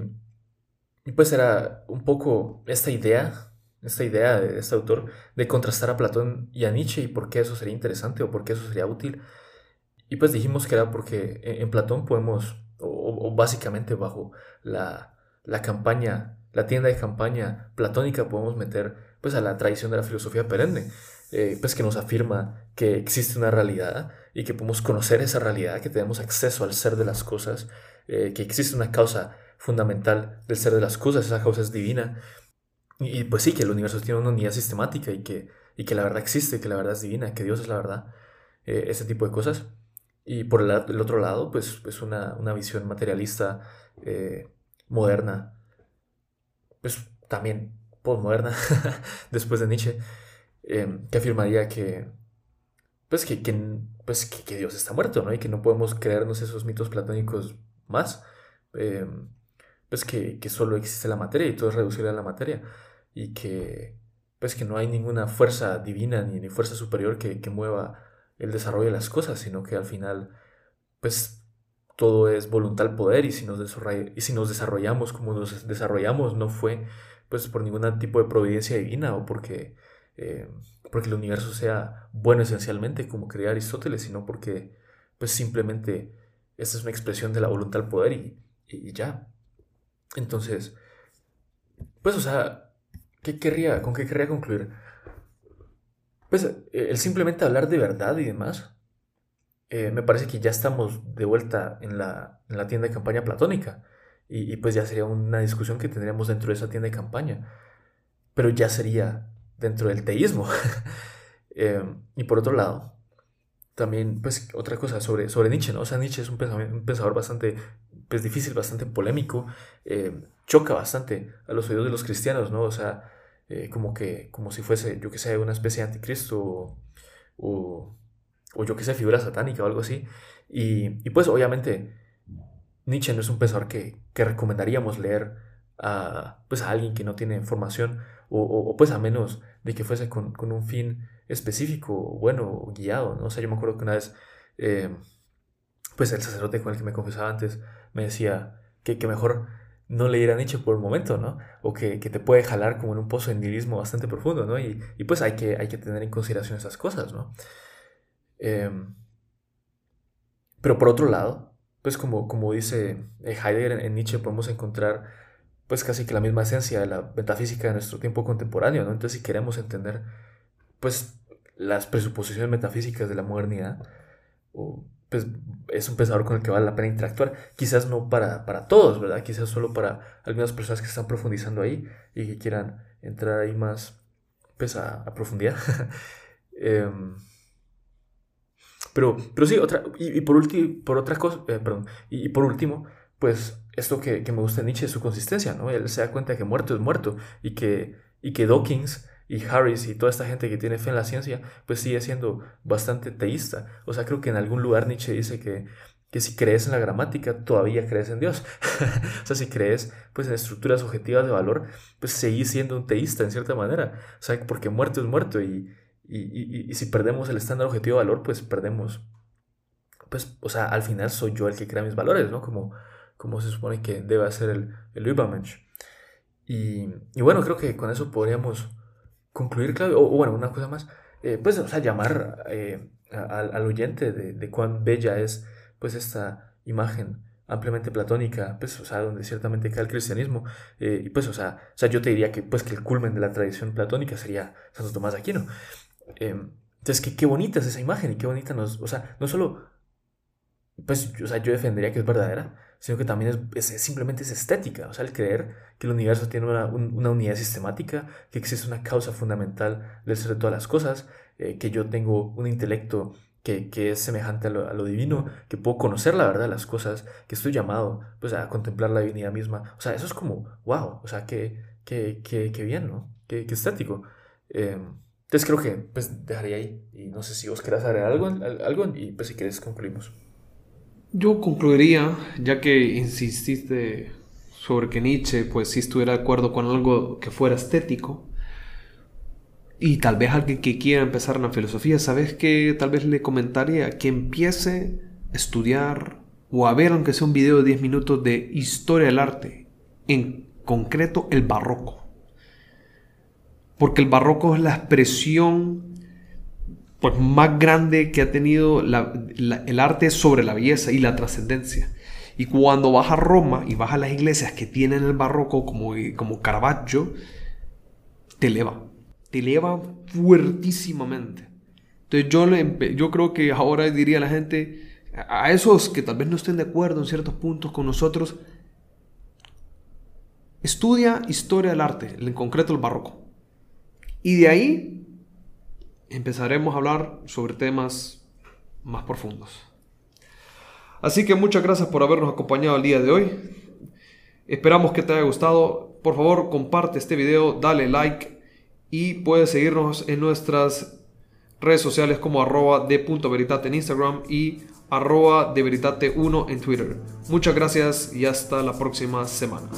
y pues era un poco esta idea esta idea de este autor de contrastar a Platón y a Nietzsche y por qué eso sería interesante o por qué eso sería útil. Y pues dijimos que era porque en, Platón podemos, o, básicamente bajo la, la, campaña, la tienda de campaña platónica podemos meter pues a la tradición de la filosofía perenne, eh, pues que nos afirma que existe una realidad y que podemos conocer esa realidad, que tenemos acceso al ser de las cosas, eh, que existe una causa fundamental del ser de las cosas, esa causa es divina y, pues sí, que el universo tiene una unidad sistemática y que, y que la verdad existe, que la verdad es divina, que Dios es la verdad, eh, ese tipo de cosas. Y por el, el otro lado, pues es una, una, visión materialista, eh, moderna, pues también postmoderna, después de Nietzsche, eh, que afirmaría que, pues que, que, pues que, Dios está muerto, ¿no? Y que no podemos creernos esos mitos platónicos más, pues que, que, solo existe la materia y todo es reducible a la materia y que pues que no hay ninguna fuerza divina ni, fuerza superior que, que, mueva el desarrollo de las cosas, sino que al final pues todo es voluntad poder y si nos, y si nos desarrollamos como nos desarrollamos no fue pues por ningún tipo de providencia divina o porque, eh, porque el universo sea bueno esencialmente como creía Aristóteles, sino porque pues simplemente esta es una expresión de la voluntad poder y, y ya. Entonces, pues o sea, ¿Qué querría, ¿Con qué querría concluir? Pues eh, el simplemente hablar de verdad y demás, eh, me parece que ya estamos de vuelta en la, en la tienda de campaña platónica. Y, pues ya sería una discusión que tendríamos dentro de esa tienda de campaña. Pero ya sería dentro del teísmo. Em, y por otro lado, también, pues, otra cosa sobre, sobre Nietzsche, ¿no? O sea, Nietzsche es un, un pensador bastante, pues, difícil, bastante polémico. Em, choca bastante a los oídos de los cristianos, ¿no? O sea, eh, como que, como si fuese, yo que sé, una especie de anticristo o, o, yo que sé, figura satánica o algo así. Y, y, pues obviamente Nietzsche no es un pensador que, que recomendaríamos leer a, pues, a alguien que no tiene formación o, o, pues a menos de que fuese con, con, un fin específico, bueno, guiado, ¿no? O sea, yo me acuerdo que una vez, eh, pues el sacerdote con el que me confesaba antes me decía que, que mejor no le a Nietzsche por un momento, ¿no? O que, te puede jalar como en un pozo de nihilismo bastante profundo, ¿no? Y, pues hay que, hay que tener en consideración esas cosas, ¿no? Em, pero por otro lado, pues como, como dice eh, Heidegger en Nietzsche, podemos encontrar pues casi que la misma esencia de la metafísica de nuestro tiempo contemporáneo, ¿no? Entonces si queremos entender pues las presuposiciones metafísicas de la modernidad, o pues es un pensador con el que vale la pena interactuar. Quizás no para, para todos, ¿verdad? Quizás solo para algunas personas que están profundizando ahí y que quieran entrar ahí más, pues a, profundidad. Em, pero, pero sí, otra, y, por, por otra cosa, eh, perdón, y, por último, pues esto que, que, me gusta de Nietzsche es su consistencia, ¿no? Él se da cuenta que muerto es muerto y que, y que Dawkins y Harris y toda esta gente que tiene fe en la ciencia, pues sigue siendo bastante teísta. O sea, creo que en algún lugar Nietzsche dice que, que si crees en la gramática, todavía crees en Dios. o sea, si crees pues, en estructuras objetivas de valor, pues seguís siendo un teísta en cierta manera. O sea, porque muerto es muerto y, y, si perdemos el estándar objetivo de valor, pues perdemos. Pues, o sea, al final soy yo el que crea mis valores, ¿no? Como, como se supone que debe ser el, el. Y, y bueno, creo que con eso podríamos concluir, claro, o, bueno, una cosa más, eh, pues, o sea, llamar eh, al, oyente de, cuán bella es, pues, esta imagen ampliamente platónica, pues, o sea, donde ciertamente cae el cristianismo, eh, y pues, o sea, o sea, yo te diría que, pues, que el culmen de la tradición platónica sería Santo Tomás de Aquino. Em, entonces, qué, qué bonita es esa imagen y qué bonita nos, o sea, no solo, pues, o sea, yo defendería que es verdadera, sino que también es, simplemente es estética, o sea, el creer que el universo tiene una, una, unidad sistemática, que existe una causa fundamental del ser de todas las cosas, eh, que yo tengo un intelecto que, que, es semejante a lo, a lo, divino, que puedo conocer la verdad de las cosas, que estoy llamado pues, a contemplar la divinidad misma. O sea, eso es como, wow, o sea, qué, qué, qué, qué bien, ¿no? Qué, qué estético. Eh, entonces creo que pues dejaría ahí. Y no sé si vos querés agregar algo, algo y pues si quieres concluimos. Yo concluiría, ya que insististe sobre que Nietzsche pues si estuviera de acuerdo con algo que fuera estético, y tal vez alguien que quiera empezar en filosofía, ¿sabes que Tal vez le comentaría que empiece a estudiar o a ver, aunque sea un video de 10 minutos, de historia del arte, en concreto el barroco. Porque el barroco es la expresión pues, más grande que ha tenido el arte sobre la belleza y la trascendencia. Y cuando vas a Roma y vas a las iglesias que tienen el barroco como, como Caravaggio, te eleva te eleva fuertísimamente. Entonces yo, yo creo que ahora diría a la gente, a esos que tal vez no estén de acuerdo en ciertos puntos con nosotros, estudia historia del arte, en concreto el barroco. Y de ahí empezaremos a hablar sobre temas más profundos. Así que muchas gracias por habernos acompañado el día de hoy. Esperamos que te haya gustado. Por favor, comparte este video, dale like y puedes seguirnos en nuestras redes sociales como arroba en Instagram y arroba de veritate 1 en Twitter. Muchas gracias y hasta la próxima semana.